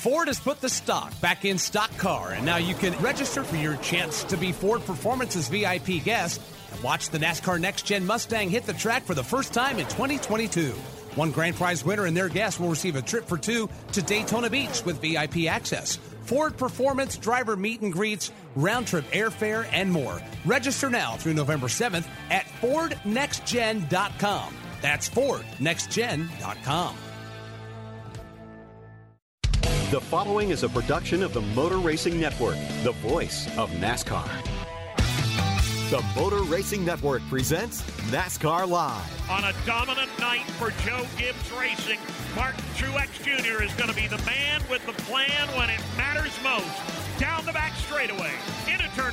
Ford has put the stock back in stock car, and now you can register for your chance to be Ford Performance's VIP guest and watch the NASCAR Next Gen Mustang hit the track for the first time in 2022. One grand prize winner and their guest will receive a trip for two to Daytona Beach with VIP access. Ford Performance driver meet and greets, round trip airfare, and more. Register now through November 7th at FordNextGen.com. That's FordNextGen.com. The following is a production of the Motor Racing Network, the voice of NASCAR. The Motor Racing Network presents NASCAR Live. On a dominant night for Joe Gibbs Racing, Martin Truex Jr. is going to be the man with the plan when it matters most. Down the back straightaway.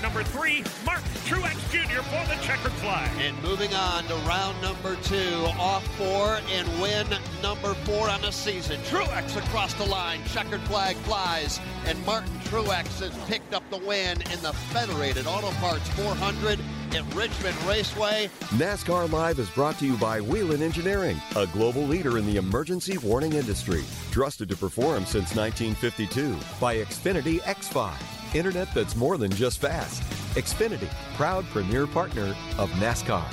Number three, Martin Truex Jr. for the checkered flag. And moving on to round number two, off four and win number four on the season. Truex across the line, checkered flag flies, and Martin Truex has picked up the win in the Federated Auto Parts 400 at Richmond Raceway. NASCAR Live is brought to you by Whelen Engineering, a global leader in the emergency warning industry. Trusted to perform since 1952 by Xfinity X5. Internet that's more than just fast. Xfinity, proud premier partner of NASCAR.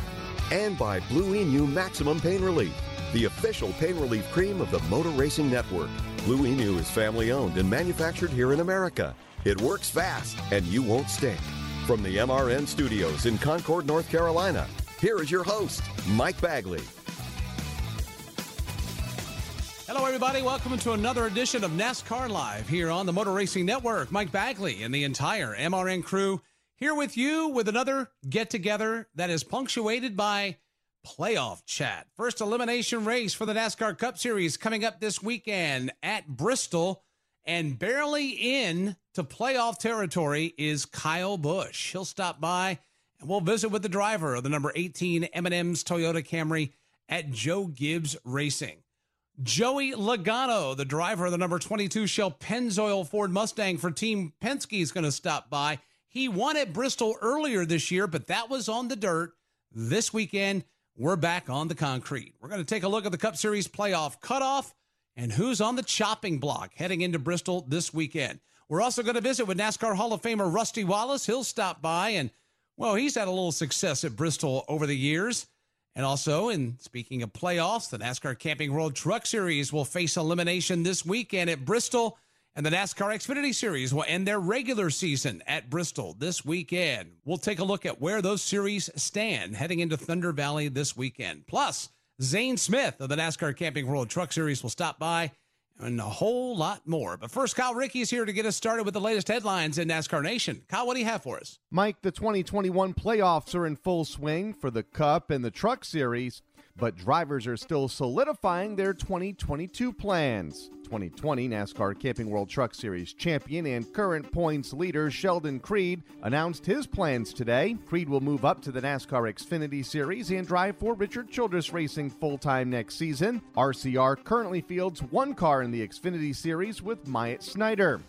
And by Blue Emu Maximum Pain Relief, the official pain relief cream of the Motor Racing Network. Blue Emu is family owned and manufactured here in America. It works fast and you won't stink. From the MRN studios in Concord, North Carolina, here is your host, Mike Bagley. Hello, everybody. Welcome to another edition of NASCAR Live here on the Motor Racing Network. Mike Bagley and the entire MRN crew here with you with another get together that is punctuated by playoff chat. First elimination race for the NASCAR Cup Series coming up this weekend at Bristol. And barely in to playoff territory is Kyle Busch. He'll stop by and we'll visit with the driver of the number 18 M&M's Toyota Camry at Joe Gibbs Racing. Joey Logano, the driver of the number 22 Shell Pennzoil Ford Mustang for Team Penske, is going to stop by. He won at Bristol earlier this year, but that was on the dirt. This weekend, we're back on the concrete. We're going to take a look at the Cup Series playoff cutoff and who's on the chopping block heading into Bristol this weekend. We're also going to visit with NASCAR Hall of Famer Rusty Wallace. He'll stop by and, well, he's had a little success at Bristol over the years. And also, in speaking of playoffs, the NASCAR Camping World Truck Series will face elimination this weekend at Bristol, and the NASCAR Xfinity Series will end their regular season at Bristol this weekend. We'll take a look at where those series stand heading into Thunder Valley this weekend. Plus, Zane Smith of the NASCAR Camping World Truck Series will stop by and a whole lot more. But first, Kyle Rickey is here to get us started with the latest headlines in NASCAR Nation. Kyle, what do you have for us? Mike, the 2021 playoffs are in full swing for the Cup and the Truck Series, but drivers are still solidifying their 2022 plans. 2020 NASCAR Camping World Truck Series champion and current points leader Sheldon Creed announced his plans today. Creed will move up to the NASCAR Xfinity Series and drive for Richard Childress Racing full time next season. RCR currently fields one car in the Xfinity Series with Myatt Snider.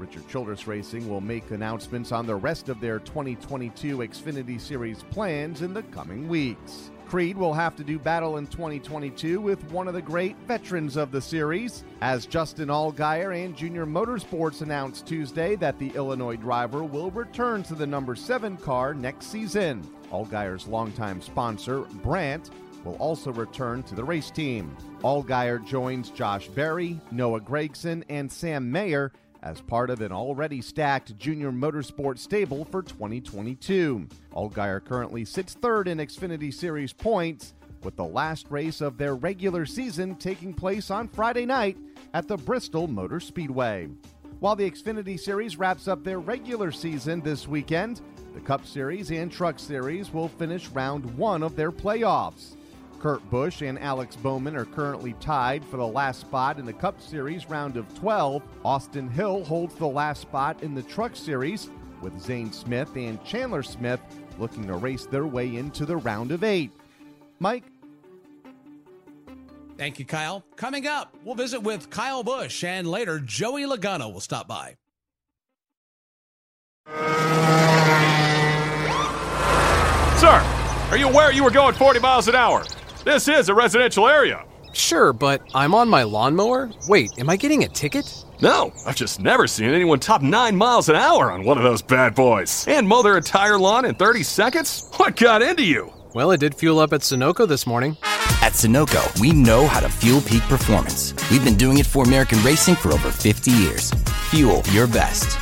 Richard Childress Racing will make announcements on the rest of their 2022 Xfinity Series plans in the coming weeks. Creed will have to do battle in 2022 with one of the great veterans of the series, as Justin Allgaier and Junior Motorsports announced Tuesday that the Illinois driver will return to the number 7 car next season. Allgaier's longtime sponsor, Brandt, will also return to the race team. Allgaier joins Josh Berry, Noah Gragson, and Sam Mayer as part of an already stacked junior motorsport stable for 2022. Allgaier currently sits third in Xfinity Series points, with the last race of their regular season taking place on Friday night at the Bristol Motor Speedway. While the Xfinity Series wraps up their regular season this weekend, the Cup Series and Truck Series will finish round one of their playoffs. Kurt Busch and Alex Bowman are currently tied for the last spot in the Cup Series round of 12. Austin Hill holds the last spot in the Truck Series, with Zane Smith and Chandler Smith looking to race their way into the round of eight. Mike? Thank you, Kyle. Coming up, we'll visit with Kyle Busch, and later, Joey Logano will stop by. Sir, are you aware you were going 40 miles an hour? This is a residential area. Sure, but I'm on my lawnmower? Wait, am I getting a ticket? No, I've just never seen anyone top 9 miles an hour on one of those bad boys. And mow their entire lawn in 30 seconds? What got into you? Well, it did fuel up at Sunoco this morning. At Sunoco, we know how to fuel peak performance. We've been doing it for American racing for over 50 years. Fuel your best.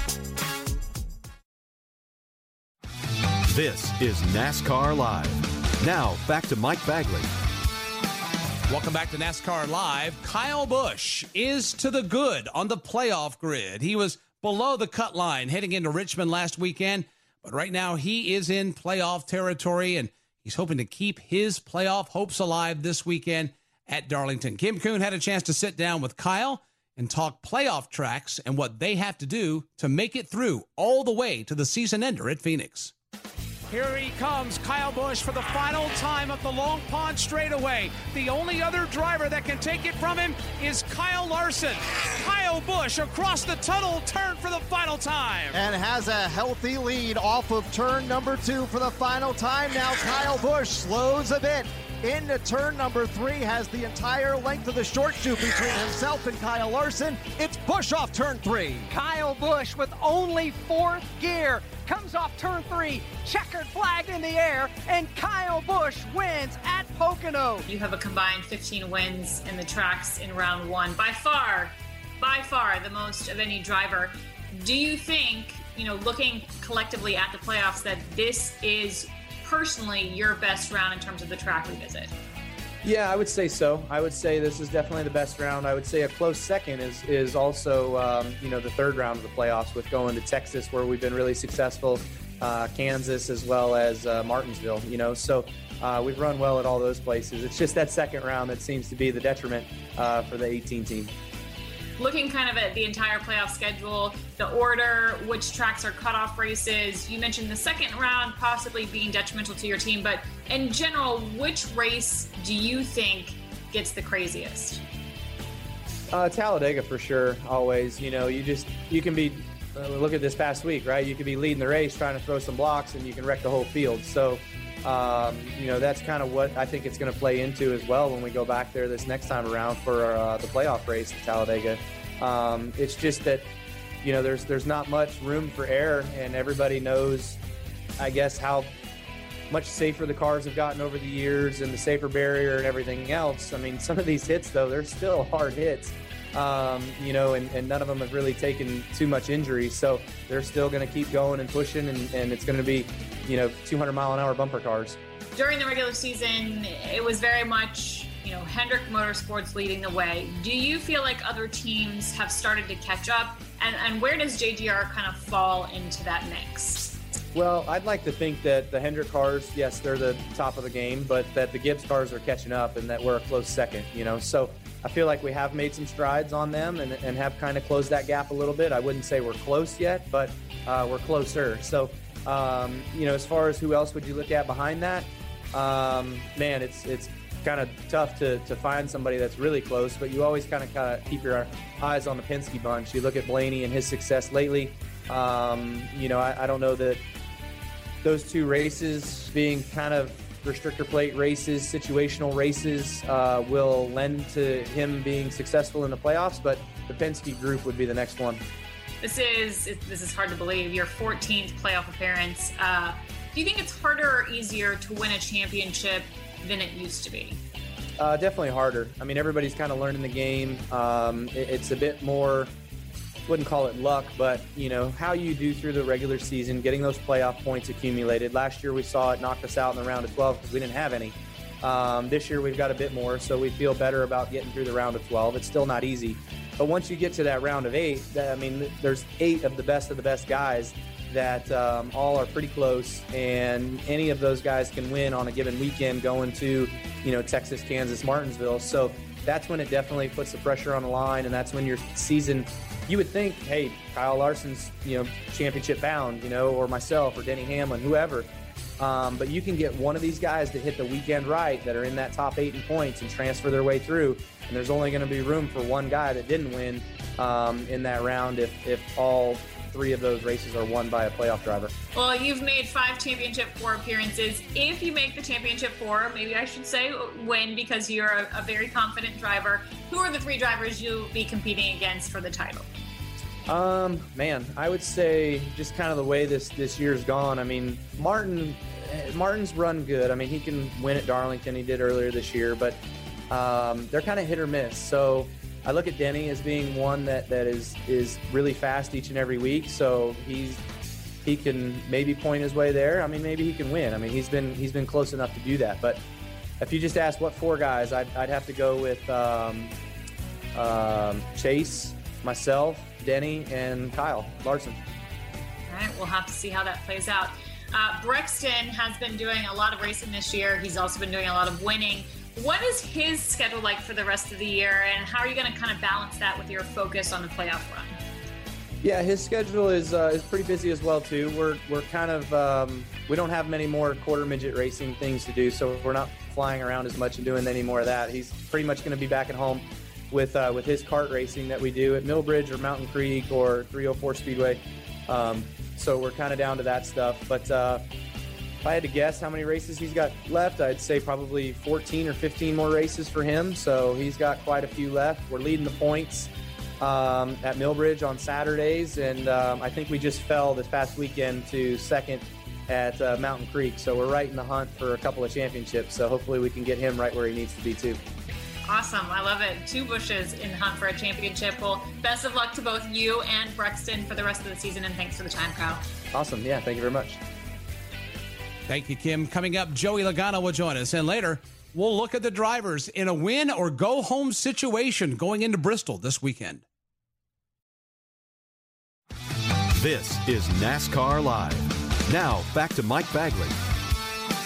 This is NASCAR Live. Now, back to Mike Bagley. Welcome back to NASCAR Live. Kyle Busch is to the good on the playoff grid. He was below the cut line heading into Richmond last weekend, but right now he is in playoff territory and he's hoping to keep his playoff hopes alive this weekend at Darlington. Kim Coon had a chance to sit down with Kyle and talk playoff tracks and what they have to do to make it through all the way to the season ender at Phoenix. Here he comes, Kyle Busch for the final time up the Long Pond straightaway. The only other driver that can take it from him is Kyle Larson. Kyle Busch across the tunnel turn for the final time. And has a healthy lead off of turn number two for the final time. Now Kyle Busch slows a bit into turn number three, has the entire length of the short chute between himself and Kyle Larson. It's Busch off turn three. Kyle Busch with only fourth gear comes off turn three, checkered flag in the air, and Kyle Busch wins at Pocono. You have a combined 15 wins in the tracks in round one. By far, by far the most of any driver. Do you think, you know, looking collectively at the playoffs, that this is personally your best round in terms of the track revisit? Yeah, I would say so. I would say this is definitely the best round. I would say a close second is is also um, you know the third round of the playoffs with going to Texas where we've been really successful, uh, Kansas as well as uh, Martinsville. You know, so uh, we've run well at all those places. It's just that second round that seems to be the detriment uh, for the 18 team looking kind of at the entire playoff schedule, the order, which tracks are cutoff races. You mentioned the second round possibly being detrimental to your team, but in general, which race do you think gets the craziest? Uh, Talladega for sure. Always, you know, you just you can be. Uh, look at this past week, right? You could be leading the race, trying to throw some blocks, and you can wreck the whole field. So, um, you know, that's kind of what I think it's going to play into as well when we go back there this next time around for uh, the playoff race at Talladega. Um, it's just that, you know, there's there's not much room for error, and everybody knows, I guess, how much safer the cars have gotten over the years and the safer barrier and everything else. I mean, some of these hits, though, they're still hard hits. Um, you know, and, and, none of them have really taken too much injury. So they're still going to keep going and pushing, and, and it's going to be, you know, 200 mile an hour bumper cars. During the regular season, it was very much you know, Hendrick Motorsports leading the way. Do you feel like other teams have started to catch up? And, and where does JGR kind of fall into that mix? Well, I'd like to think that the Hendrick cars, yes, they're the top of the game, but that the Gibbs cars are catching up and that we're a close second, you know. So I feel like we have made some strides on them and, and have kind of closed that gap a little bit. I wouldn't say we're close yet, but uh, we're closer. So, um, you know, as far as who else would you look at behind that? Um, man, it's it's kind of tough to, to find somebody that's really close, but you always kind of kind of keep your eyes on the Penske bunch. You look at Blaney and his success lately. Um, you know, I, I, don't know that those two races being kind of restrictor plate races, situational races, uh, will lend to him being successful in the playoffs. But the Penske group would be the next one. This is this is hard to believe. Your 14th playoff appearance. Uh, do you think it's harder or easier to win a championship than it used to be? Uh, definitely harder. I mean, everybody's kind of learning the game. Um, it, it's a bit more, wouldn't call it luck, but you know how you do through the regular season, getting those playoff points accumulated. Last year we saw it knock us out in the round of 12 because we didn't have any. Um, this year we've got a bit more, so we feel better about getting through the round of 12. It's still not easy, but once you get to that round of eight, I mean, there's eight of the best of the best guys that um, all are pretty close, and any of those guys can win on a given weekend going to, you know, Texas, Kansas, Martinsville. So that's when it definitely puts the pressure on the line, and that's when your season. You would think, hey, Kyle Larson's, you know, championship bound, you know, or myself or Denny Hamlin, whoever. Um, but you can get one of these guys to hit the weekend right that are in that top eight in points and transfer their way through. And there's only going to be room for one guy that didn't win um, in that round if, if all three of those races are won by a playoff driver. Well, you've made five championship four appearances. If you make the championship four, maybe I should say win because you're a, a very confident driver. Who are the three drivers you'll be competing against for the title? Um, man, I would say just kind of the way this this year's gone. I mean, Martin Martin's run good. I mean, he can win at Darlington. He did earlier this year, but um, they're kind of hit or miss. So I look at Denny as being one that, that is is really fast each and every week. So he's he can maybe point his way there. I mean, maybe he can win. I mean, he's been he's been close enough to do that. But if you just ask what four guys, I'd, I'd have to go with um, um, Chase, myself, Denny, and Kyle Larson. All right, we'll have to see how that plays out. Uh, Brexton has been doing a lot of racing this year. He's also been doing a lot of winning. What is his schedule like for the rest of the year, and how are you going to kind of balance that with your focus on the playoff run? Yeah, his schedule is uh, is pretty busy as well too. We're we're kind of um, we don't have many more quarter midget racing things to do, so we're not flying around as much and doing any more of that. He's pretty much going to be back at home with uh, with his kart racing that we do at Millbridge or Mountain Creek or 304 Speedway. Um, so we're kind of down to that stuff. But uh, if I had to guess how many races he's got left, I'd say probably 14 or 15 more races for him. So he's got quite a few left. We're leading the points um, at Millbridge on Saturdays, and um, I think we just fell this past weekend to second at uh, Mountain Creek. So we're right in the hunt for a couple of championships. So hopefully we can get him right where he needs to be too. Awesome. I love it. Two Busches in the hunt for a championship. Well, best of luck to both you and Brexton for the rest of the season, and thanks for the time, Kyle. Awesome. Yeah, thank you very much. Thank you, Kim. Coming up, Joey Logano will join us. And later, we'll look at the drivers in a win or go home situation going into Bristol this weekend. This is NASCAR Live. Now, back to Mike Bagley.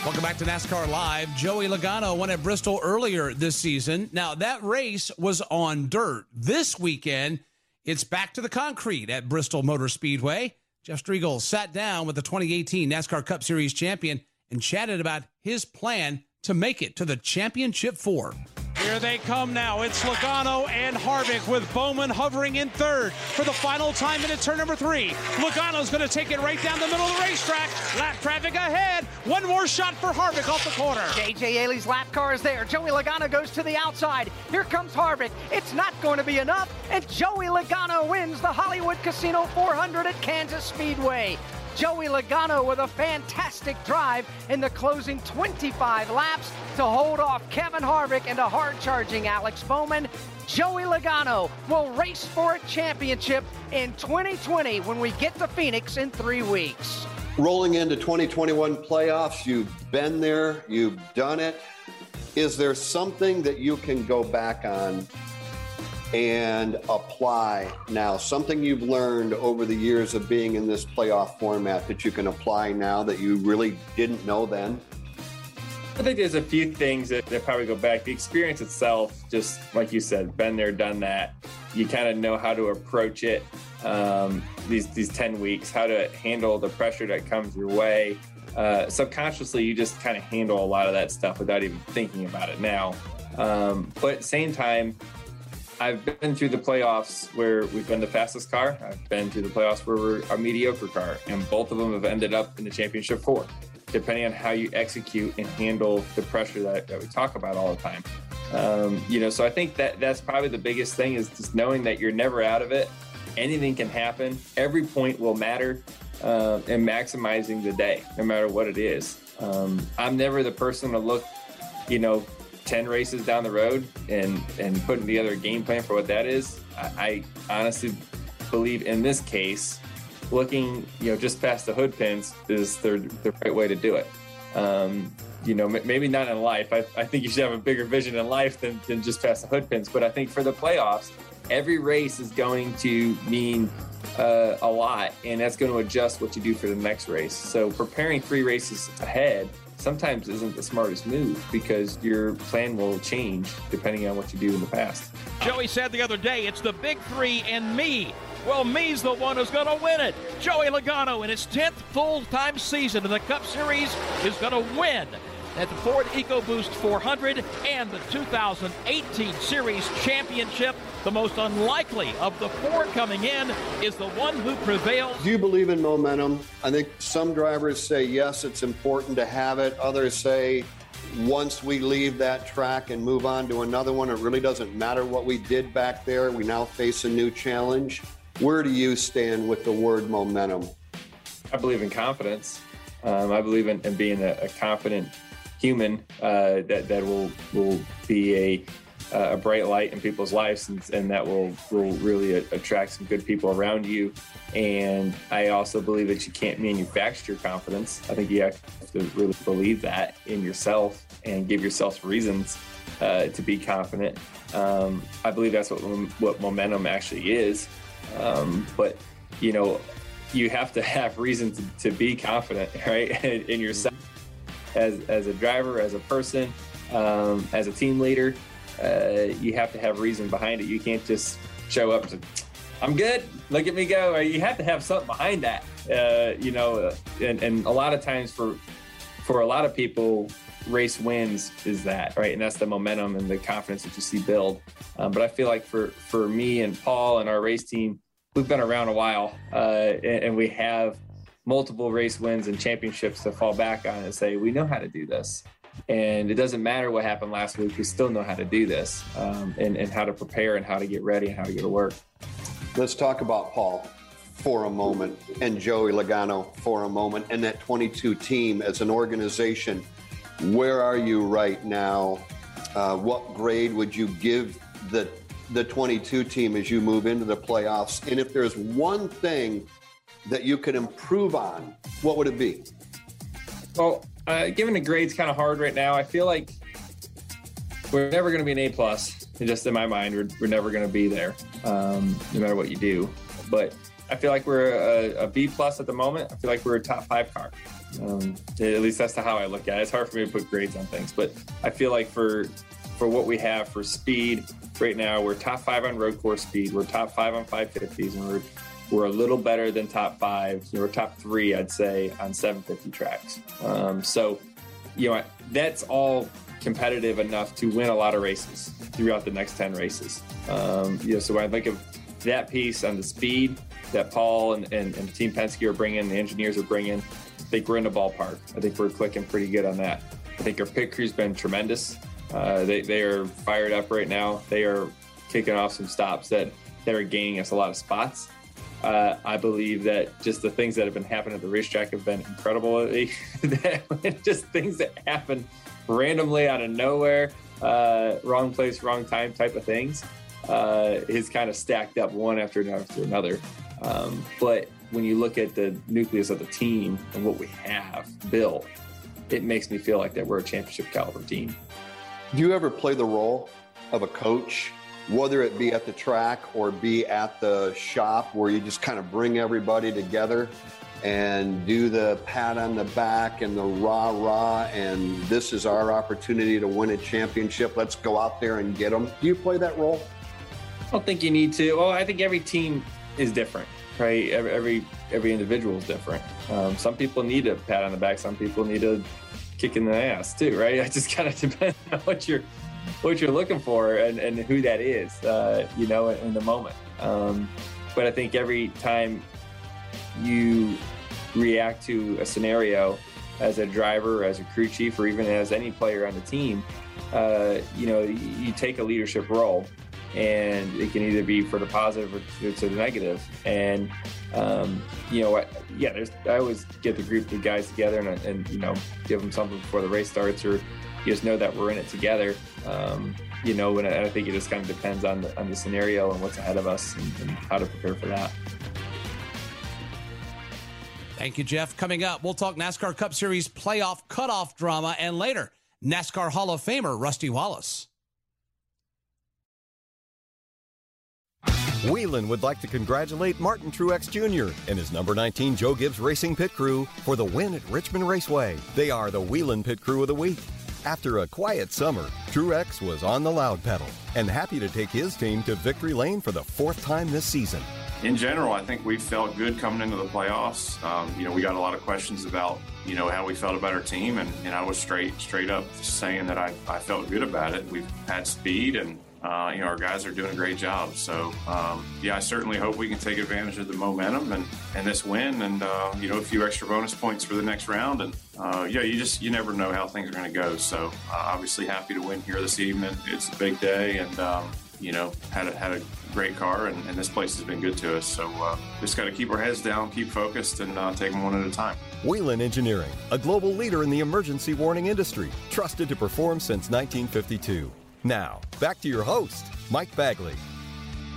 Welcome back to NASCAR Live. Joey Logano won at Bristol earlier this season. Now, that race was on dirt. This weekend, it's back to the concrete at Bristol Motor Speedway. Jeff Striegle sat down with the 2018 NASCAR Cup Series champion and chatted about his plan to make it to the championship four. Here they come now. It's Logano and Harvick with Bowman hovering in third for the final time into turn number three. Logano's going to take it right down the middle of the racetrack. Lap traffic ahead. One more shot for Harvick off the corner. JJ Yeley's lap car is there. Joey Logano goes to the outside. Here comes Harvick. It's not going to be enough, and Joey Logano wins the Hollywood Casino 400 at Kansas Speedway. Joey Logano with a fantastic drive in the closing 25 laps to hold off Kevin Harvick and a hard charging Alex Bowman. Joey Logano will race for a championship in 2020 when we get to Phoenix in three weeks. Rolling into 2021 playoffs, you've been there, you've done it. Is there something that you can go back on and apply now something you've learned over the years of being in this playoff format that you can apply now that you really didn't know then? I think there's a few things that, that probably go back. The experience itself, just like you said, been there, done that. You kind of know how to approach it. Um, these these ten weeks, how to handle the pressure that comes your way. Uh, subconsciously, you just kind of handle a lot of that stuff without even thinking about it now. Um, but at the same time, I've been through the playoffs where we've been the fastest car. I've been through the playoffs where we're a mediocre car, and both of them have ended up in the championship four, depending on how you execute and handle the pressure that, that we talk about all the time. Um, you know, so I think that that's probably the biggest thing is just knowing that you're never out of it. Anything can happen. Every point will matter, uh, and maximizing the day, no matter what it is. Um, I'm never the person to look you know, 10 races down the road and, and putting together a game plan for what that is, I, I honestly believe in this case, looking, you know, just past the hood pins is the, the right way to do it. Um, you know, maybe not in life. I, I think you should have a bigger vision in life than, than just past the hood pins. But I think for the playoffs, every race is going to mean uh, a lot, and that's going to adjust what you do for the next race. So preparing three races ahead sometimes isn't the smartest move because your plan will change depending on what you do in the past. Joey said the other day, it's the big three and me. Well, me's the one who's going to win it. Joey Logano, in his 10th full time season in the Cup Series, is going to win at the Ford EcoBoost 400 and the 2018 Series Championship. The most unlikely of the four coming in is the one who prevails. Do you believe in momentum? I think some drivers say yes, it's important to have it. Others say once we leave that track and move on to another one, it really doesn't matter what we did back there. We now face a new challenge. Where do you stand with the word momentum? I believe in confidence. Um, I believe in, in being a, a confident human uh, that that will will be a a bright light in people's lives and, and that will will really attract some good people around you. And i also believe that you can't manufacture confidence. I think you have to really believe that in yourself and give yourself reasons uh, to be confident. Um, i believe that's what what momentum actually is. Um, but you know you have to have reason to, to be confident right in yourself as as a driver, as a person, um, as a team leader. Uh, you have to have reason behind it. You can't just show up to, I'm good. Look at me go. You have to have something behind that. Uh, you know, uh, and, and a lot of times for for a lot of people, race wins is that right, and that's the momentum and the confidence that you see build. Um, but I feel like for for me and Paul and our race team, we've been around a while, uh, and, and we have multiple race wins and championships to fall back on and say, we know how to do this. And it doesn't matter what happened last week, we still know how to do this um, and, and how to prepare and how to get ready and how to get to work. Let's talk about Paul for a moment and Joey Logano for a moment and that 22 team as an organization. Where are you right now? Uh, what grade would you give the the 22 team as you move into the playoffs? And if there's one thing that you could improve on, what would it be? Well, uh, given the grades kind of hard right now, I feel like we're never going to be an A plus. Just in my mind, we're, we're never going to be there, um, no matter what you do. But I feel like we're a, a B plus at the moment. I feel like we're a top five car. Um, at least that's how I look at it. It's hard for me to put grades on things, but I feel like for for what we have for speed right now, we're top five on road course speed. We're top five on 550s, and we're we're a little better than top five. We're top three, I'd say, on 750 tracks. Um, so, you know, that's all competitive enough to win a lot of races throughout the next 10 races. Um, you know, so when I think of that piece on the speed that Paul and, and, and Team Penske are bringing, the engineers are bringing, I think we're in the ballpark. I think we're clicking pretty good on that. I think our pit crew's been tremendous. Uh, they, they are fired up right now. They are kicking off some stops that, that are gaining us a lot of spots. Uh, I believe that just the things that have been happening at the racetrack have been incredible. just things that happen randomly out of nowhere, uh, wrong place, wrong time type of things, uh, is kind of stacked up one after another after another. Um, but when you look at the nucleus of the team and what we have built, it makes me feel like that we're a championship caliber team. Do you ever play the role of a coach whether it be at the track or be at the shop where you just kind of bring everybody together and do the pat on the back and the rah rah and this is our opportunity to win a championship let's go out there and get them do you play that role? I don't think you need to. Well i think every team is different right? Every every, every individual is different. Um, some people need a pat on the back some people need a kick in the ass too right? It just kind of depends on what you're what you're looking for and, and who that is, uh, you know, in the moment. Um, but I think every time you react to a scenario as a driver, as a crew chief, or even as any player on the team, uh, you know, you take a leadership role and it can either be for the positive or to the negative. And, um, you know, I, yeah, there's, I always get the group of guys together and, and, you know, give them something before the race starts or, you just know that we're in it together. Um, you know, and I think it just kind of depends on the, on the scenario and what's ahead of us and, and how to prepare for that. Thank you, Jeff. Coming up, we'll talk NASCAR Cup Series playoff cutoff drama and later, NASCAR Hall of Famer Rusty Wallace. Whelen would like to congratulate Martin Truex Jr. and his number 19 Joe Gibbs Racing Pit Crew for the win at Richmond Raceway. They are the Whelen Pit Crew of the Week. After a quiet summer, Truex was on the loud pedal and happy to take his team to victory lane for the fourth time this season. In general, I think we felt good coming into the playoffs. Um, you know, we got a lot of questions about, you know, how we felt about our team, and, and I was straight straight up saying that I, I felt good about it. We've had speed and uh, you know, our guys are doing a great job. So, um, yeah, I certainly hope we can take advantage of the momentum and, and this win and, uh, you know, a few extra bonus points for the next round. And, uh, yeah, you just, you never know how things are going to go. So, uh, obviously happy to win here this evening. It's a big day and, um, you know, had a, had a great car and, and, this place has been good to us. So, uh, just got to keep our heads down, keep focused, and uh, take them one at a time. Whelen Engineering, a global leader in the emergency warning industry, trusted to perform since 1952. Now, back to your host, Mike Bagley.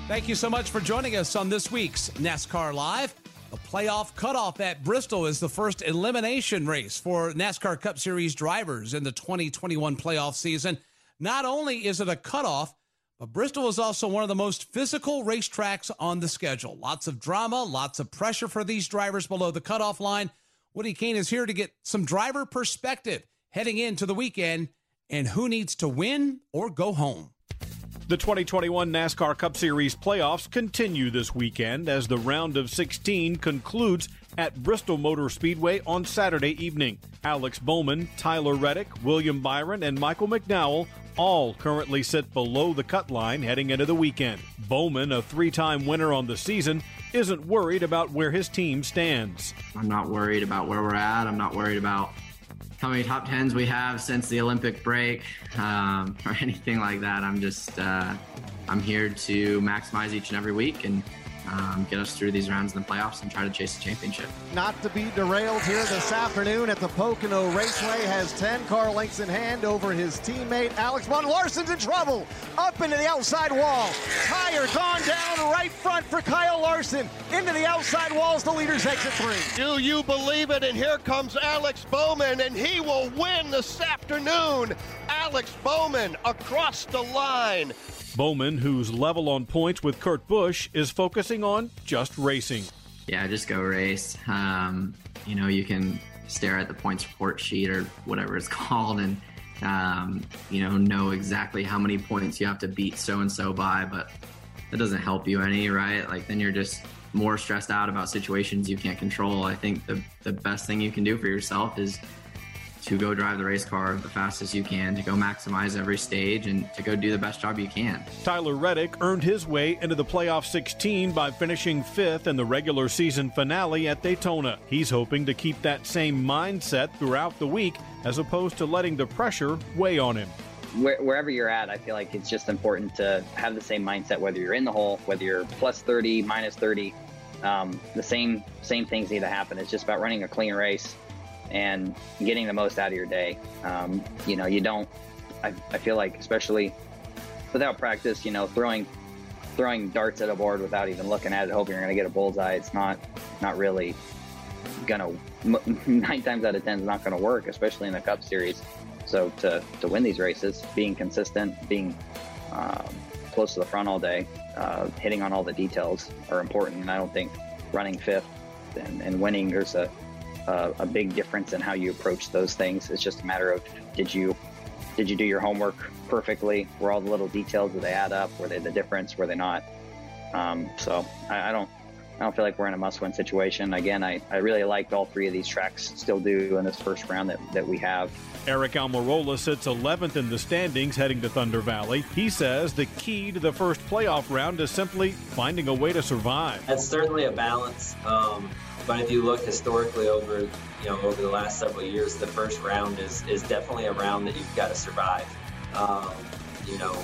Thank you so much for joining us on this week's NASCAR Live. The playoff cutoff at Bristol is the first elimination race for NASCAR Cup Series drivers in the 2021 playoff season. Not only is it a cutoff, but Bristol is also one of the most physical racetracks on the schedule. Lots of drama, lots of pressure for these drivers below the cutoff line. Woody Cain is here to get some driver perspective heading into the weekend and who needs to win or go home. The 2021 NASCAR Cup Series playoffs continue this weekend as the round of 16 concludes at Bristol Motor Speedway on Saturday evening. Alex Bowman, Tyler Reddick, William Byron, and Michael McDowell all currently sit below the cut line heading into the weekend. Bowman, a three time winner on the season, isn't worried about where his team stands. I'm not worried about where we're at. I'm not worried about how many top tens we have since the Olympic break um, or anything like that. I'm just uh, I'm here to maximize each and every week and um, get us through these rounds in the playoffs and try to chase the championship. Not to be derailed here this afternoon at the Pocono Raceway has 10 car lengths in hand over his teammate Alex Von Larson's in trouble. Up into the outside wall. Tire gone down right front for Kyle Larson. Into the outside walls, the leader's exit three. Do you believe it? And here comes Alex Bowman, and he will win this afternoon. Alex Bowman across the line. Bowman, who's level on points with Kurt Busch, is focusing on just racing. Yeah, just go race. Um, you know, you can stare at the points report sheet or whatever it's called and, um, you know, know exactly how many points you have to beat so and so by, but that doesn't help you any, right? Like, then you're just more stressed out about situations you can't control. I think the, the best thing you can do for yourself is to go drive the race car the fastest you can, to go maximize every stage, and to go do the best job you can. Tyler Reddick earned his way into the playoff 16 by finishing fifth in the regular season finale at Daytona. He's hoping to keep that same mindset throughout the week as opposed to letting the pressure weigh on him. wherever you're at, I feel like it's just important to have the same mindset, whether you're in the hole, whether you're plus 30, minus 30. Um, the same same things need to happen. It's just about running a clean race and getting the most out of your day. Um, you know, you don't. I, I feel like, especially without practice, you know, throwing throwing darts at a board without even looking at it, hoping you're going to get a bullseye. It's not not really gonna nine times out of ten is not going to work, especially in the Cup Series. So to to win these races, being consistent, being um, close to the front all day, uh, hitting on all the details are important. And I don't think running fifth and, and winning there's a uh, a big difference in how you approach those things. It's just a matter of did you did you do your homework perfectly? Were all the little details did they add up? Were they the difference? Were they not? Um, so I, I, don't I don't feel like we're in a must-win situation. Again, I, I really liked all three of these tracks. Still do in this first round that, that we have. Aric Almirola sits 11th in the standings heading to Thunder Valley. He says the key to the first playoff round is simply finding a way to survive. That's certainly a balance. Um, but if you look historically over, you know, over the last several years, the first round is is definitely a round that you've got to survive. Um, you know,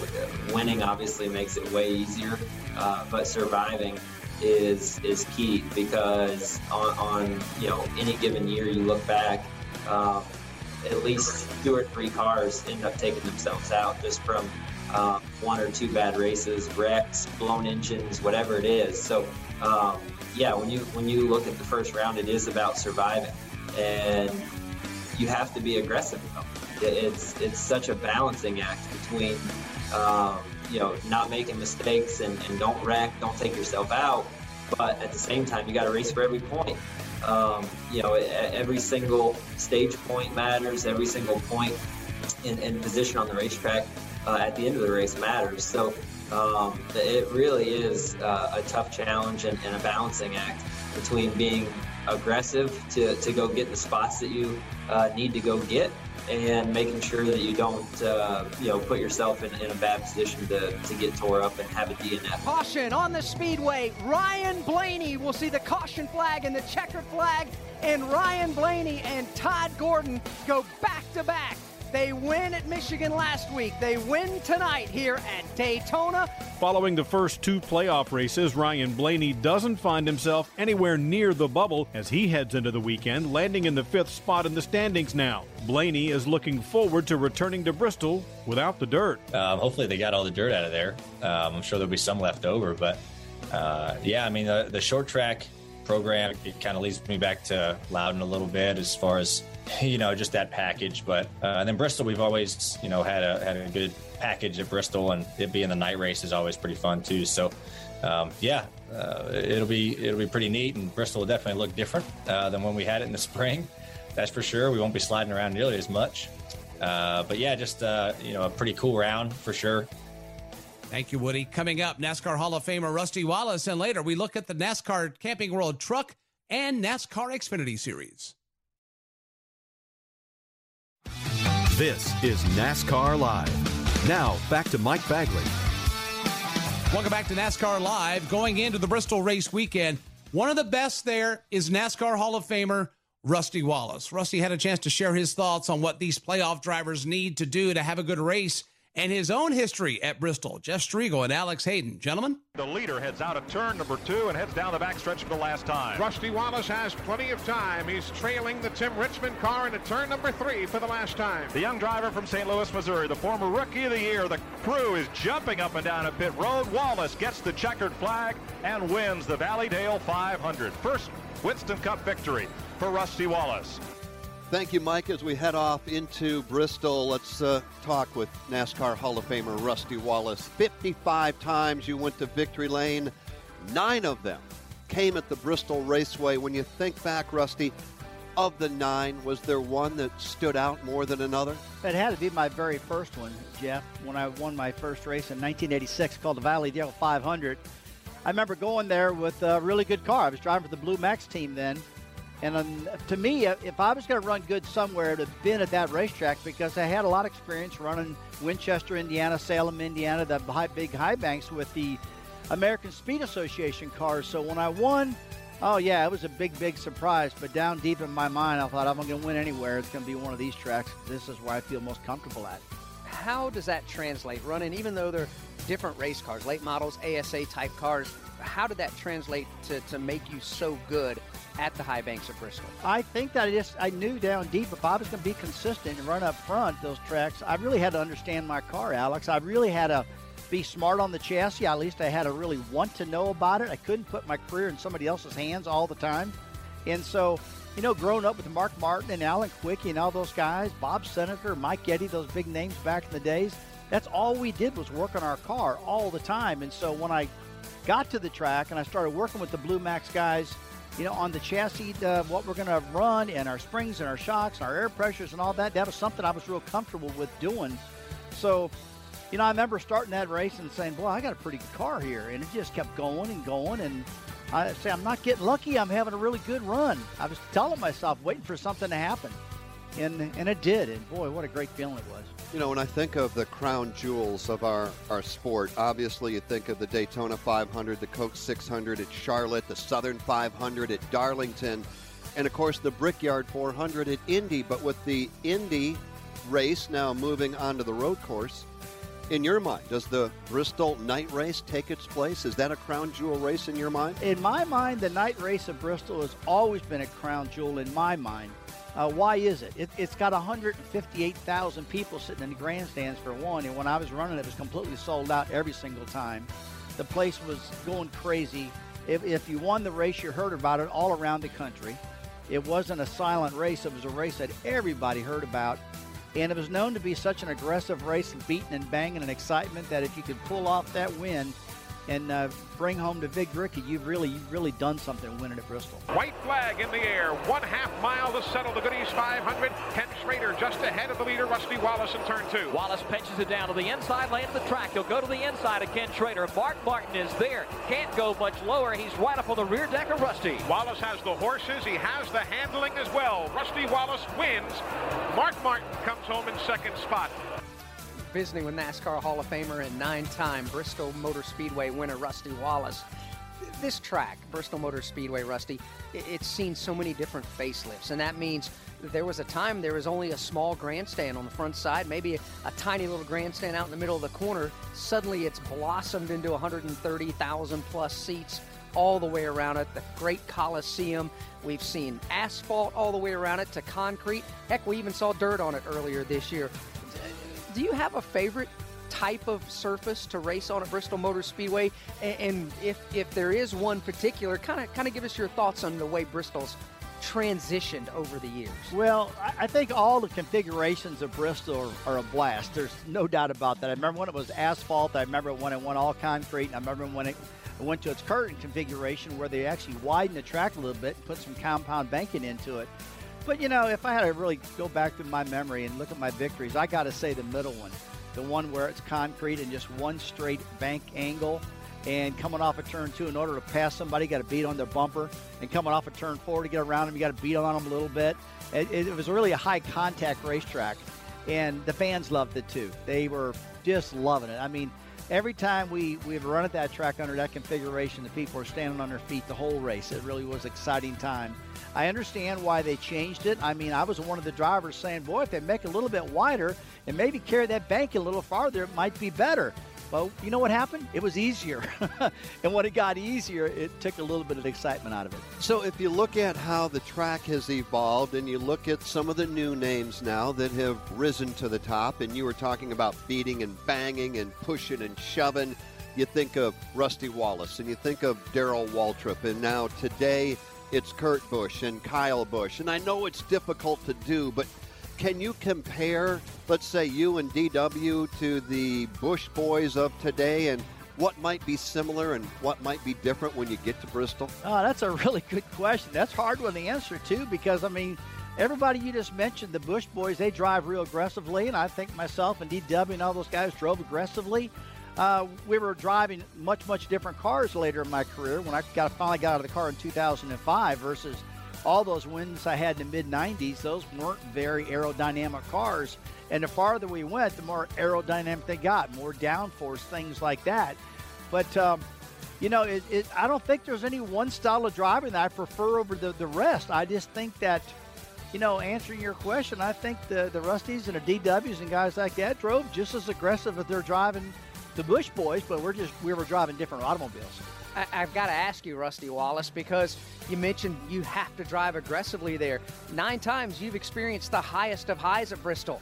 winning obviously makes it way easier, uh, but surviving is is key because on, on, you know any given year you look back. Um, at least two or three cars end up taking themselves out just from um, one or two bad races, wrecks, blown engines, whatever it is. So, um, yeah, when you when you look at the first round, it is about surviving, and you have to be aggressive. It's it's such a balancing act between um, you know not making mistakes and, and don't wreck, don't take yourself out, but at the same time you got to race for every point. Um, you know, every single stage point matters. Every single point in, in position on the racetrack uh, at the end of the race matters. So um, it really is uh, a tough challenge and, and, a balancing act between being aggressive to, to go get the spots that you uh, need to go get and making sure that you don't, uh, you know, put yourself in, in, a bad position to, to get tore up and have a DNF. Caution on the speedway. Ryan Blaney will see the caution flag and the checkered flag, and Ryan Blaney and Todd Gordon go back to back they win at Michigan last week. They win tonight here at Daytona. Following the first two playoff races, Ryan Blaney doesn't find himself anywhere near the bubble as he heads into the weekend, landing in the fifth spot in the standings now. Blaney is looking forward to returning to Bristol without the dirt. Um, hopefully, they got all the dirt out of there. Um, I'm sure there'll be some left over, but uh, yeah, I mean, the, the short track program, it kind of leads me back to Loudon a little bit as far as you know, just that package. But uh, and then Bristol, we've always you know had a had a good package at Bristol, and it being the night race is always pretty fun too. So. Um, yeah, uh, it'll be it'll be pretty neat, and Bristol will definitely look different uh, than when we had it in the spring. That's for sure. We won't be sliding around nearly as much, uh, but yeah, just uh, you know a pretty cool round for sure. Thank you, Woody. Coming up, NASCAR Hall of Famer Rusty Wallace, and later we look at the NASCAR Camping World Truck and NASCAR Xfinity Series. This is NASCAR Live. Now, back to Mike Bagley. Welcome back to NASCAR Live. Going into the Bristol race weekend, one of the best there is NASCAR Hall of Famer Rusty Wallace. Rusty had a chance to share his thoughts on what these playoff drivers need to do to have a good race and his own history at Bristol. Jeff Striegle and Alex Hayden. Gentlemen? The leader heads out of turn number two and heads down the backstretch for the last time. Rusty Wallace has plenty of time. He's trailing the Tim Richmond car into turn number three for the last time. The young driver from St. Louis, Missouri, the former Rookie of the Year. The crew is jumping up and down a pit road. Wallace gets the checkered flag and wins the Valleydale 500. First Winston Cup victory for Rusty Wallace. Thank you, Mike. As we head off into Bristol, let's uh, talk with NASCAR Hall of Famer Rusty Wallace. 55 times you went to victory lane, nine of them came at the Bristol Raceway. When you think back, Rusty, of the nine, was there one that stood out more than another? It had to be my very first one, Jeff, when I won my first race in 1986 called the Valleydale 500. I remember going there with a really good car. I was driving for the Blue Max team then and um, to me, if I was going to run good somewhere, it would have been at that racetrack because I had a lot of experience running Winchester, Indiana, Salem, Indiana, the high, big high banks with the American Speed Association cars. So when I won, oh yeah, it was a big, big surprise. But down deep in my mind, I thought I'm going to win anywhere. It's going to be one of these tracks. This is where I feel most comfortable at. How does that translate? Running, even though they're different race cars, late models, ASA type cars, how did that translate to, to make you so good at the high banks of Bristol? I think that I just I knew down deep if I was going to be consistent and run up front those tracks, I really had to understand my car, Alex. I really had to be smart on the chassis. At least I had to really want to know about it. I couldn't put my career in somebody else's hands all the time. And so, you know, growing up with Mark Martin and Alan Kulwicki and all those guys, Bob Senneker, Mike Eddy, those big names back in the days, that's all we did was work on our car all the time. And so when I got to the track and I started working with the Blue Max guys – you know, on the chassis, uh, what we're going to run and our springs and our shocks and our air pressures and all that. That was something I was real comfortable with doing. So, you know, I remember starting that race and saying, boy, I got a pretty good car here. And it just kept going and going. And I say, I'm not getting lucky. I'm having a really good run. I was telling myself, waiting for something to happen. And, and it did. And boy, what a great feeling it was. You know, when I think of the crown jewels of our, our sport, obviously you think of the Daytona 500, the Coke 600 at Charlotte, the Southern 500 at Darlington, and of course the Brickyard 400 at Indy. But with the Indy race now moving onto the road course, in your mind, does the Bristol night race take its place? Is that a crown jewel race in your mind? In my mind, the night race of Bristol has always been a crown jewel in my mind. Uh, why is it? it? It's got 158,000 people sitting in the grandstands for one, and when I was running, it was completely sold out every single time. The place was going crazy. If, if you won the race, you heard about it all around the country. It wasn't a silent race, it was a race that everybody heard about. And it was known to be such an aggressive race, beating and banging and excitement that if you could pull off that win, and uh, bring home the Vic Ricky, you've really, you've really done something winning at Bristol. White flag in the air, one half mile to settle the Goody's 500. Ken Schrader just ahead of the leader, Rusty Wallace in turn two. Wallace pinches it down to the inside lane of the track. He'll go to the inside of Ken Schrader. Mark Martin is there. Can't go much lower. He's right up on the rear deck of Rusty. Wallace has the horses. He has the handling as well. Rusty Wallace wins. Mark Martin comes home in second spot visiting with NASCAR Hall of Famer and nine-time Bristol Motor Speedway winner Rusty Wallace. This track, Bristol Motor Speedway, Rusty, it's seen so many different facelifts, and that means there was a time there was only a small grandstand on the front side, maybe a, a tiny little grandstand out in the middle of the corner. Suddenly, it's blossomed into 130,000 plus seats all the way around it. The great Coliseum. We've seen asphalt all the way around it to concrete. Heck, we even saw dirt on it earlier this year do you have a favorite type of surface to race on at Bristol Motor Speedway? And if if there is one particular, kind of kind of give us your thoughts on the way Bristol's transitioned over the years? Well, I think all the configurations of Bristol are, a blast. There's no doubt about that. I remember when it was asphalt. I remember when it went all concrete. And I remember when it went to its current configuration where they actually widened the track a little bit and put some compound banking into it. But you know, if I had to really go back to my memory and look at my victories, I got to say the middle one, the one where it's concrete and just one straight bank angle. And coming off a of turn two, in order to pass somebody, got to beat on their bumper. And coming off a of turn four to get around them, you got to beat on them a little bit. It, it was really a high contact racetrack, and the fans loved it too. They were just loving it. I mean, every time we we've run at that track under that configuration, the people are standing on their feet the whole race. It really was exciting time. I understand why they changed it. I mean, I was one of the drivers saying, boy, if they make it a little bit wider and maybe carry that bank a little farther, it might be better. Well, you know what happened? It was easier. and when it got easier, it took a little bit of excitement out of it. So if you look at how the track has evolved and you look at some of the new names now that have risen to the top, and you were talking about beating and banging and pushing and shoving, you think of Rusty Wallace and you think of Darrell Waltrip. And now today, it's Kurt Busch and Kyle Busch. And I know it's difficult to do, but can you compare, let's say, you and DW to the Busch boys of today and what might be similar and what might be different when you get to Bristol? Oh, that's a really good question. That's hard one to answer, too, because, I mean, everybody you just mentioned, the Busch boys, they drive real aggressively, and I think myself and DW and all those guys drove aggressively. Uh, we were driving much, much different cars later in my career when I got finally got out of the car in 2005 versus all those wins I had in the mid 90s. Those weren't very aerodynamic cars. And the farther we went, the more aerodynamic they got, more downforce, things like that. But, um, you know, it, it, I don't think there's any one style of driving that I prefer over the, the rest. I just think that, you know, answering your question, I think the, the Rusties and the DWs and guys like that drove just as aggressive as they're driving the Busch boys, but we're just we were driving different automobiles. I, have got to ask you, Rusty Wallace, because you mentioned you have to drive aggressively there. Nine times you've experienced the highest of highs at Bristol,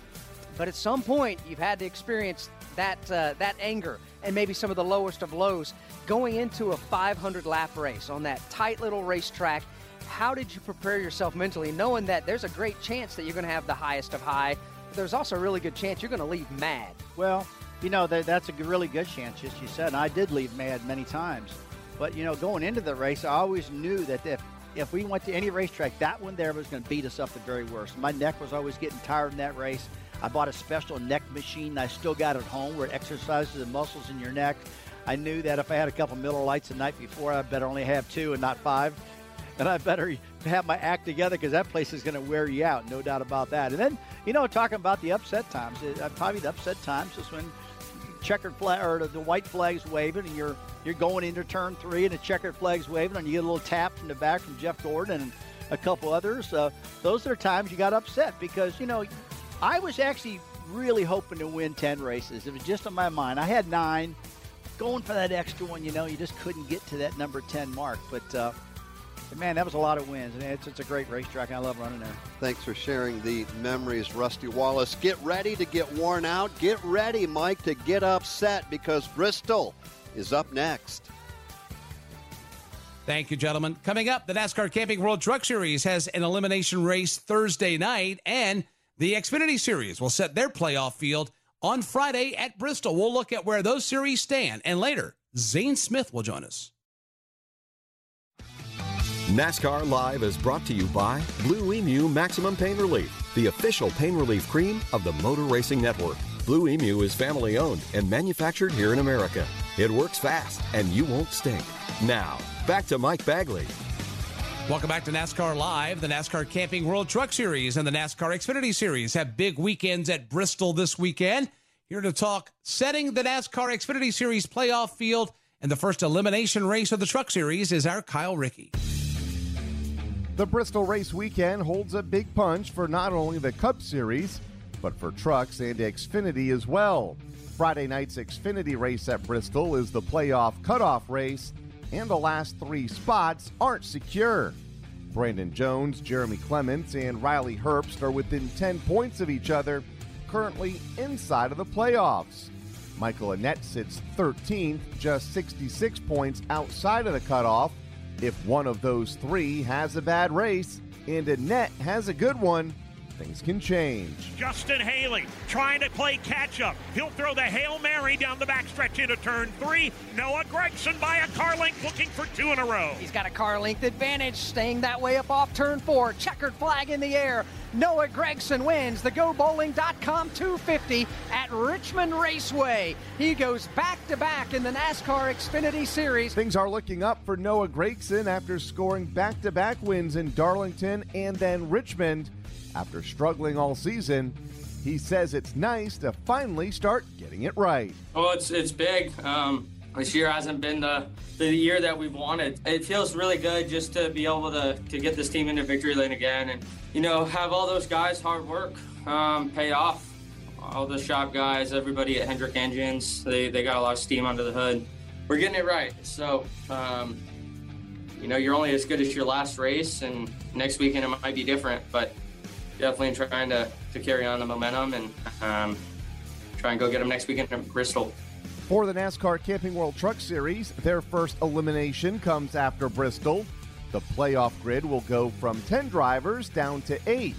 but at some point you've had to experience that uh, that anger and maybe some of the lowest of lows going into a 500 lap race on that tight little racetrack. How did you prepare yourself mentally, knowing that there's a great chance that you're going to have the highest of high? But there's also a really good chance you're going to leave mad. Well, you know, that, that's a really good chance, as you said. And I did leave mad many times. But, you know, going into the race, I always knew that if, if we went to any racetrack, that one there was going to beat us up the very worst. My neck was always getting tired in that race. I bought a special neck machine. I still got at home where it exercises the muscles in your neck. I knew that if I had a couple Miller Lites the night before, I better only have two and not five. And I better have my act together because that place is going to wear you out, no doubt about that. And then, you know, talking about the upset times, uh, probably the upset times is when checkered flag or the white flag's waving, and you're you're going into turn three, and the checkered flag's waving, and you get a little tap from the back from Jeff Gordon and a couple others. Uh, those are times you got upset because you know I was actually really hoping to win ten races. It was just on my mind. I had nine, going for that extra one. You know, you just couldn't get to that number ten mark, but. Uh, Man, that was a lot of wins, and it's, it's a great racetrack. I love running there. Thanks for sharing the memories, Rusty Wallace. Get ready to get worn out. Get ready, Mike, to get upset because Bristol is up next. Thank you, gentlemen. Coming up, the NASCAR Camping World Truck Series has an elimination race Thursday night, and the Xfinity Series will set their playoff field on Friday at Bristol. We'll look at where those series stand, and later, Zane Smith will join us. NASCAR Live is brought to you by Blue Emu Maximum Pain Relief, the official pain relief cream of the Motor Racing Network. Blue Emu is family owned and manufactured here in America. It works fast and you won't stink. Now, back to Mike Bagley. Welcome back to NASCAR Live. The NASCAR Camping World Truck Series and the NASCAR Xfinity Series have big weekends at Bristol this weekend. Here to talk setting the NASCAR Xfinity Series playoff field and the first elimination race of the Truck Series is our Kyle Rickey. The Bristol Race Weekend holds a big punch for not only the Cup Series, but for trucks and Xfinity as well. Friday night's Xfinity race at Bristol is the playoff cutoff race, and the last three spots aren't secure. Brandon Jones, Jeremy Clements, and Riley Herbst are within 10 points of each other, currently inside of the playoffs. Michael Annett sits 13th, just 66 points outside of the cutoff, if one of those three has a bad race and Annett has a good one, things can change. Justin Haley trying to play catch up. He'll throw the Hail Mary down the backstretch into turn three. Noah Gragson by a car length looking for two in a row. He's got a car length advantage, staying that way up off turn four. Checkered flag in the air. Noah Gragson wins the GoBowling.com 250 at Richmond Raceway. He goes back to back in the NASCAR Xfinity Series. Things are looking up for Noah Gragson after scoring back to back wins in Darlington and then Richmond. After struggling all season, he says it's nice to finally start getting it right. Oh, it's it's big. Um, this year hasn't been the, the year that we've wanted. It feels really good just to be able to, to get this team into victory lane again and, you know, have all those guys' hard work um, pay off. All the shop guys, everybody at Hendrick Engines, they, they got a lot of steam under the hood. We're getting it right. So, um, you know, you're only as good as your last race, and next weekend it might be different, but definitely trying to, to carry on the momentum and um, try and go get them next weekend in Bristol. For the NASCAR Camping World Truck Series, their first elimination comes after Bristol. The playoff grid will go from 10 drivers down to 8.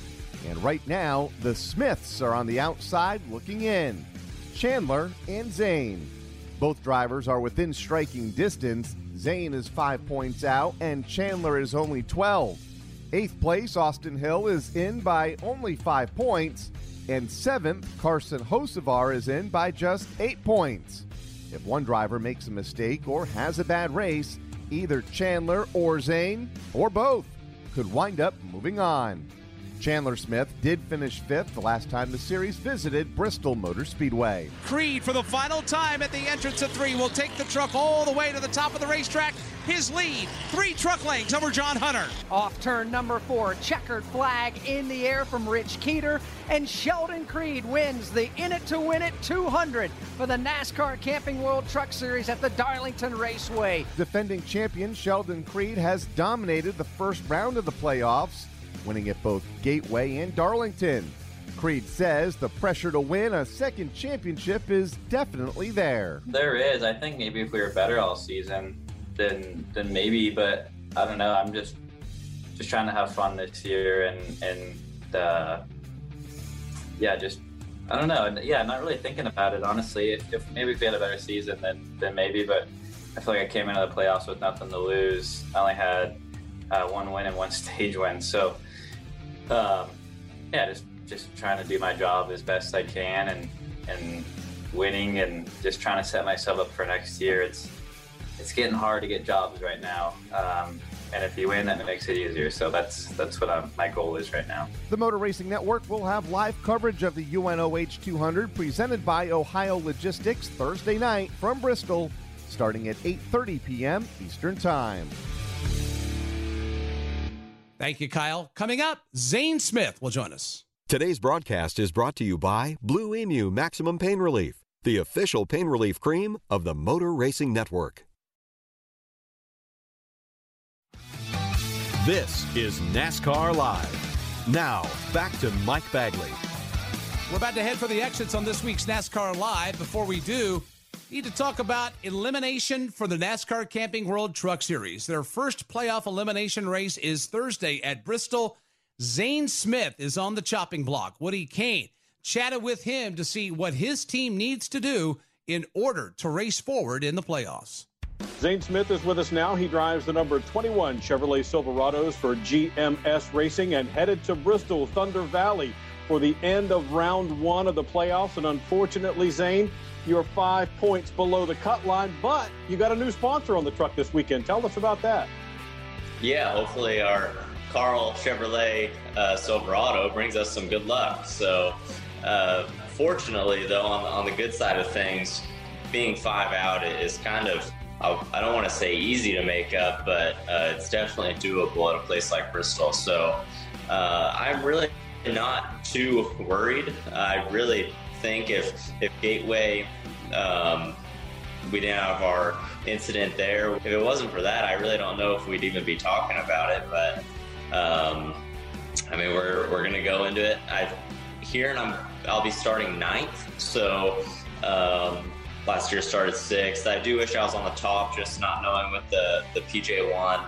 And right now, the Smiths are on the outside looking in Chandler and Zane. Both drivers are within striking distance. Zane is five points out, and Chandler is only 12. Eighth place, Austin Hill is in by only five points. And seventh, Carson Hocevar is in by just eight points. If one driver makes a mistake or has a bad race, either Chandler or Zane, or both, could wind up moving on. Chandler Smith did finish fifth the last time the series visited Bristol Motor Speedway. Creed, for the final time at the entrance of three, will take the truck all the way to the top of the racetrack. His lead, three truck lengths over John Hunter. Off turn number four, checkered flag in the air from Rich Keeter, and Sheldon Creed wins the In It to Win It 200 for the NASCAR Camping World Truck Series at the Darlington Raceway. Defending champion Sheldon Creed has dominated the first round of the playoffs winning at both Gateway and Darlington. Creed says the pressure to win a second championship is definitely there. There is. I think maybe if we were better all season, then then maybe. But I don't know. I'm just just trying to have fun this year and and uh, yeah, just I don't know. Yeah, not really thinking about it honestly. If, if maybe if we had a better season, then then maybe. But I feel like I came into the playoffs with nothing to lose. I only had uh, one win and one stage win, so um, yeah, just just trying to do my job as best I can and and winning and just trying to set myself up for next year. It's it's getting hard to get jobs right now, um, and if you win, that it makes it easier. So that's that's what I'm, my goal is right now. The Motor Racing Network will have live coverage of the UNOH 200 presented by Ohio Logistics Thursday night from Bristol, starting at 8:30 p.m. Eastern Time. Thank you, Kyle. Coming up, Zane Smith will join us. Today's broadcast is brought to you by Blue Emu Maximum Pain Relief, the official pain relief cream of the Motor Racing Network. This is NASCAR Live. Now, back to Mike Bagley. We're about to head for the exits on this week's NASCAR Live. Before we do, need to talk about elimination for the NASCAR Camping World Truck Series. Their first playoff elimination race is Thursday at Bristol. Zane Smith is on the chopping block. Woody Cain chatted with him to see what his team needs to do in order to race forward in the playoffs. Zane Smith is with us now. He drives the number 21 Chevrolet Silverados for GMS Racing and headed to Bristol Thunder Valley for the end of round one of the playoffs. And unfortunately, Zane, you're five points below the cut line, but you got a new sponsor on the truck this weekend. Tell us about that. Yeah, hopefully our Carl Chevrolet uh, Silverado brings us some good luck. So, uh, fortunately, though, on, on the good side of things, being five out is kind of I don't want to say easy to make up, but uh, it's definitely doable at a place like Bristol. So uh, I'm really not too worried. I really think if if Gateway um, we didn't have our incident there, if it wasn't for that, I really don't know if we'd even be talking about it. But um, I mean, we're we're gonna go into it. I here and I'm I'll be starting ninth, so. Um, last year started sixth. I do wish I was on the top, just not knowing what the, the PJ1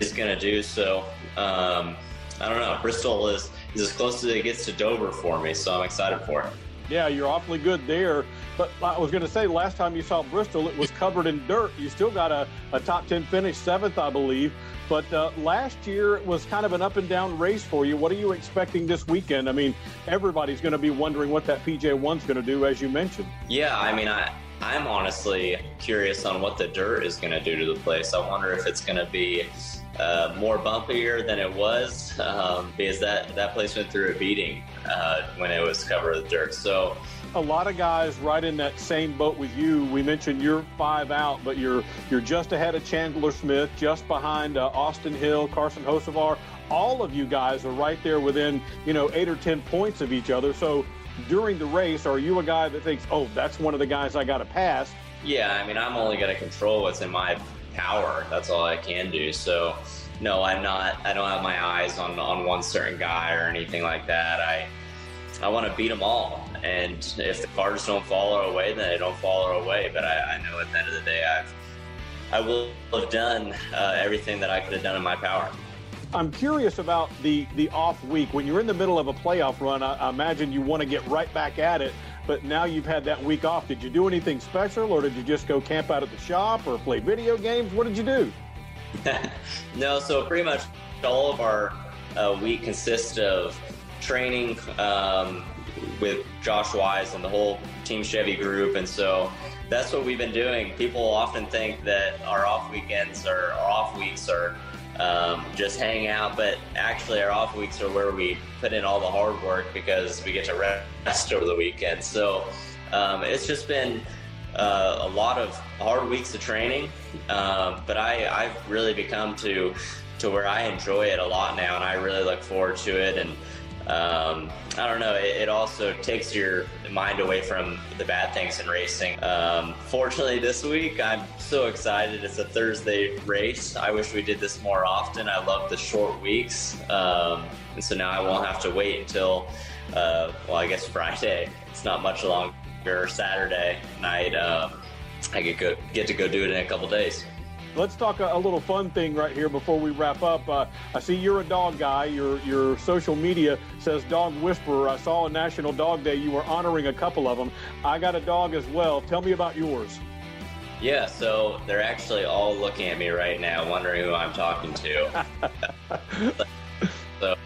is going to do. So um, I don't know. Bristol is, is as close as it gets to Dover for me, so I'm excited for it. Yeah, you're awfully good there. But I was going to say, last time you saw Bristol, it was covered in dirt. You still got a, a top 10 finish, seventh, I believe. But uh, last year it was kind of an up and down race for you. What are you expecting this weekend? I mean, everybody's going to be wondering what that PJ1's going to do, as you mentioned. Yeah, I mean, I, I'm honestly curious on what the dirt is going to do to the place. I wonder if it's going to be uh, more bumpier than it was um, because that, that place went through a beating uh, when it was covered with dirt. So a lot of guys right in that same boat with you. We mentioned you're five out, but you're you're just ahead of Chandler Smith, just behind uh, Austin Hill, Carson Hocevar. All of you guys are right there within you know eight or ten points of each other. So during the race, are you a guy that thinks, oh, that's one of the guys I got to pass? Yeah, I mean, I'm only going to control what's in my power. That's all I can do. So. No, I'm not. I don't have my eyes on, on one certain guy or anything like that. I I want to beat them all. And if the cards don't fall our way, then they don't fall our way. But I, I know at the end of the day, I've I will have done uh, everything that I could have done in my power. I'm curious about the the off week when you're in the middle of a playoff run. I, I imagine you want to get right back at it. But now you've had that week off. Did you do anything special, or did you just go camp out at the shop, or play video games? What did you do? no, so pretty much all of our uh, week consists of training um, with Josh Wise and the whole Team Chevy group. And so that's what we've been doing. People often think that our off weekends or our off weeks are um, just hang out, but actually our off weeks are where we put in all the hard work because we get to rest over the weekend. So um, it's just been uh, a lot of hard weeks of training, um, but I, I've really become to to where I enjoy it a lot now, and I really look forward to it. And um, I don't know. It, it, also takes your mind away from the bad things in racing. Um, fortunately, this week I'm so excited. It's a Thursday race. I wish we did this more often. I love the short weeks, um, and so now I won't have to wait until, uh, well, I guess Friday. It's not much longer. Saturday night. Um, I get go, get to go do it in a couple days. Let's talk a, a, little fun thing right here before we wrap up. Uh, I see you're a dog guy. Your your social media says Dog Whisperer. I saw a National Dog Day you were honoring a couple of them. I got a dog as well. Tell me about yours. Yeah, so they're actually all looking at me right now, wondering who I'm talking to. so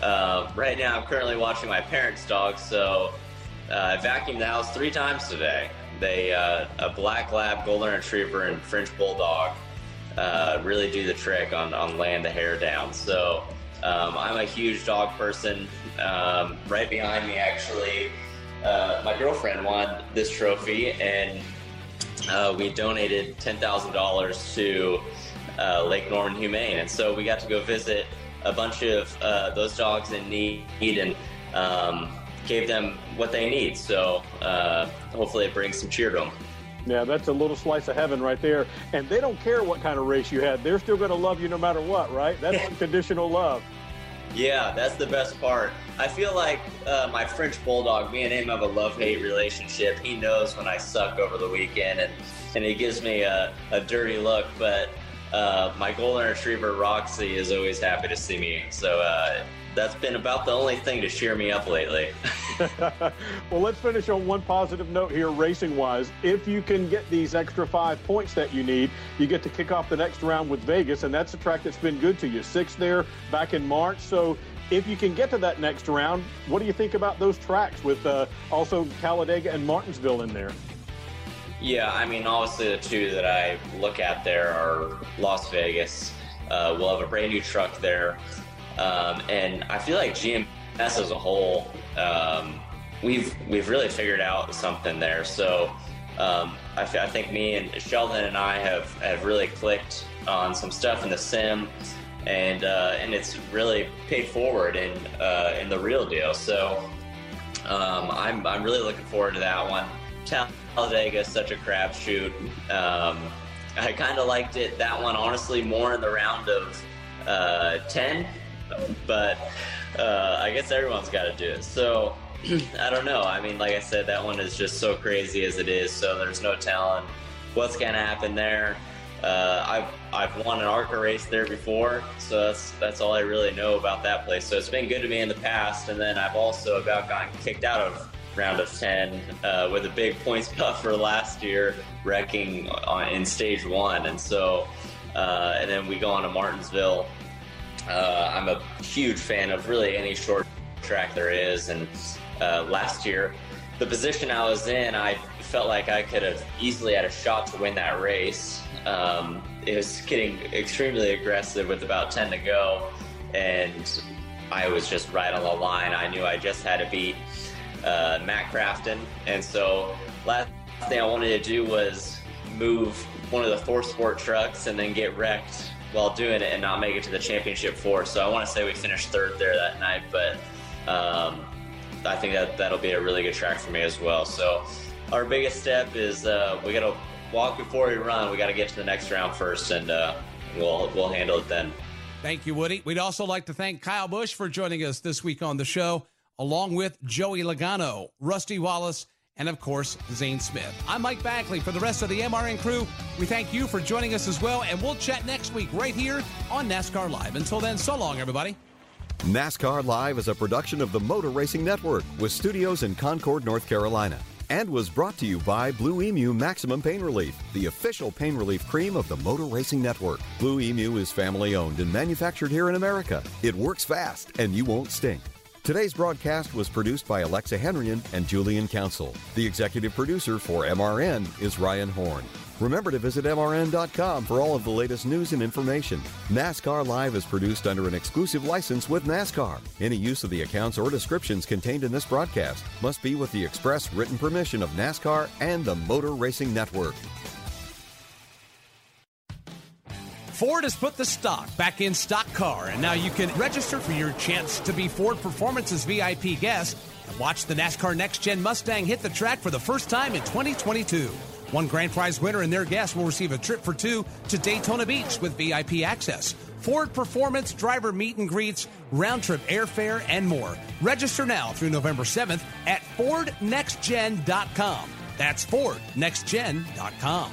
uh, right now, I'm currently watching my parents' dog. So uh, I vacuumed the house three times today. They uh, a black lab, golden retriever, and French bulldog uh, really do the trick on, on laying the hair down. So um, I'm a huge dog person. Um, right behind me, actually, uh, my girlfriend won this trophy, and uh, we donated $10,000 to uh, Lake Norman Humane. And so we got to go visit a bunch of uh, those dogs in need and um, gave them what they need. So uh, hopefully it brings some cheer to them. Yeah, that's a little slice of heaven right there. And they don't care what kind of race you had. They're still going to love you no matter what, right? That's unconditional love. Yeah, that's the best part. I feel like uh, my French bulldog, me and him have a love-hate relationship. He knows when I suck over the weekend, and and he gives me a, a dirty look. But uh, my golden retriever Roxy is always happy to see me. So uh, that's been about the only thing to cheer me up lately. well, let's finish on one positive note here, racing wise. If you can get these extra five points that you need, you get to kick off the next round with Vegas, and that's a track that's been good to you. Six there back in March. So if you can get to that next round, what do you think about those tracks with uh, also Talladega and Martinsville in there? Yeah, I mean, obviously the two that I look at there are Las Vegas. Uh, we'll have a brand new truck there. Um, and I feel like GMS as a whole, um, we've we've really figured out something there. So um, I, I, think me and Sheldon and I have, have really clicked on some stuff in the sim, and uh, and it's really paid forward in uh, in the real deal. So um, I'm I'm really looking forward to that one. Talladega is such a crapshoot. Um, I kind of liked it that one honestly more in the round of uh, ten but uh, I guess everyone's got to do it. So I don't know. I mean, like I said, that one is just so crazy as it is. So there's no telling what's gonna happen there. Uh, I've I've won an ARCA race there before, so that's that's all I really know about that place. So it's been good to me in the past, and then I've also about gotten kicked out of round of ten uh, with a big points buffer last year, wrecking on, in stage one, and so uh, and then we go on to Martinsville uh, I'm a huge fan of really any short track there is. And uh, last year, the position I was in, I felt like I could have easily had a shot to win that race. Um, it was getting extremely aggressive with about 10 to go. And I was just right on the line. I knew I just had to beat uh, Matt Crafton. And so last thing I wanted to do was move one of the ThorSport trucks and then get wrecked while doing it and not make it to the championship four. So I want to say we finished third there that night, but um, I think that that'll be a really good track for me as well. So our biggest step is uh, we got to walk before we run. We got to get to the next round first, and uh, we'll we'll handle it then. Thank you, Woody. We'd also like to thank Kyle Busch for joining us this week on the show, along with Joey Logano, Rusty Wallace and of course, Zane Smith. I'm Mike Bagley. For the rest of the MRN crew, we thank you for joining us as well, and we'll chat next week right here on NASCAR Live. Until then, so long, everybody. NASCAR Live is a production of the Motor Racing Network with studios in Concord, North Carolina, and was brought to you by Blue Emu Maximum Pain Relief, the official pain relief cream of the Motor Racing Network. Blue Emu is family owned and manufactured here in America. It works fast, and you won't stink. Today's broadcast was produced by Alexa Henrian and Julian Council. The executive producer for MRN is Ryan Horn. Remember to visit MRN.com for all of the latest news and information. NASCAR Live is produced under an exclusive license with NASCAR. Any use of the accounts or descriptions contained in this broadcast must be with the express written permission of NASCAR and the Motor Racing Network. Ford has put the stock back in stock car, and now you can register for your chance to be Ford Performance's VIP guest and watch the NASCAR Next Gen Mustang hit the track for the first time in 2022. One grand prize winner and their guest will receive a trip for two to Daytona Beach with VIP access. Ford Performance driver meet and greets, round trip airfare, and more. Register now through November 7th at FordNextGen.com. That's FordNextGen.com.